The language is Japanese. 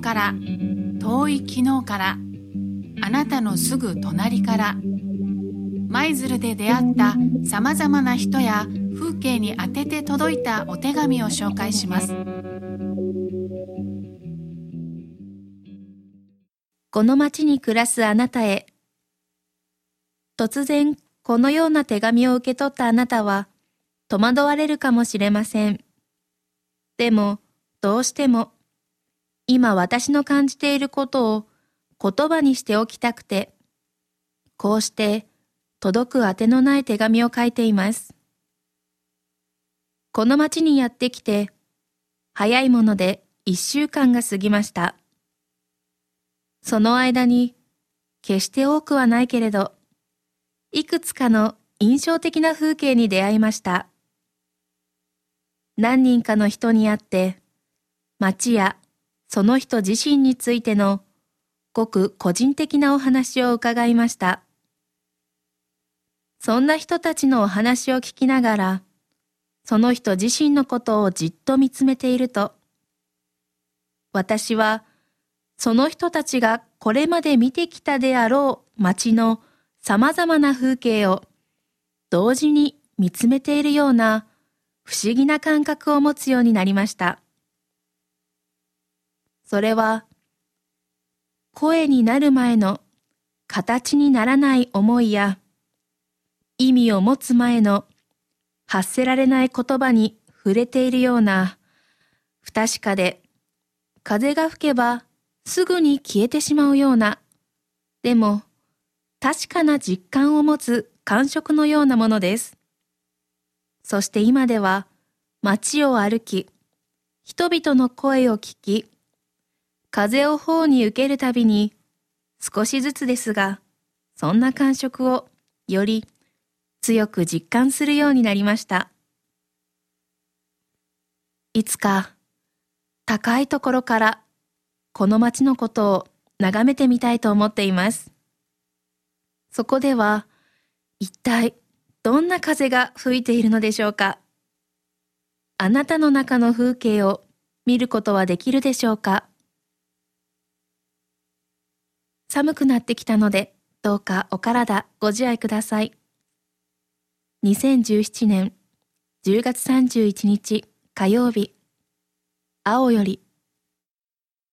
から遠い昨日からあなたのすぐ隣から舞鶴で出会ったさまざまな人や風景に当てて届いたお手紙を紹介します。この町に暮らすあなたへ突然このような手紙を受け取ったあなたは戸惑われるかもしれません。でもどうしても今私の感じていることを言葉にしておきたくてこうして届くあてのない手紙を書いていますこの町にやってきて、早いもので一週間が過ぎました。その間に、決して多くはないけれど、いくつかの印象的な風景に出会いました。何人かの人に会って、町やその人自身についてのごく個人的なお話を伺いました。そんな人たちのお話を聞きながら、その人自身のことをじっと見つめていると、私はその人たちがこれまで見てきたであろう街の様々な風景を同時に見つめているような不思議な感覚を持つようになりました。それは声になる前の形にならない思いや意味を持つ前の発せられない言葉に触れているような、不確かで、風が吹けばすぐに消えてしまうような、でも確かな実感を持つ感触のようなものです。そして今では街を歩き、人々の声を聞き、風を頬に受けるたびに少しずつですが、そんな感触をより強く実感するようになりました。いつか高いところからこの街のことを眺めてみたいと思っています。そこでは一体どんな風が吹いているのでしょうかあなたの中の風景を見ることはできるでしょうか寒くなってきたのでどうかお体ご自愛ください。2017年10月31日火曜日青より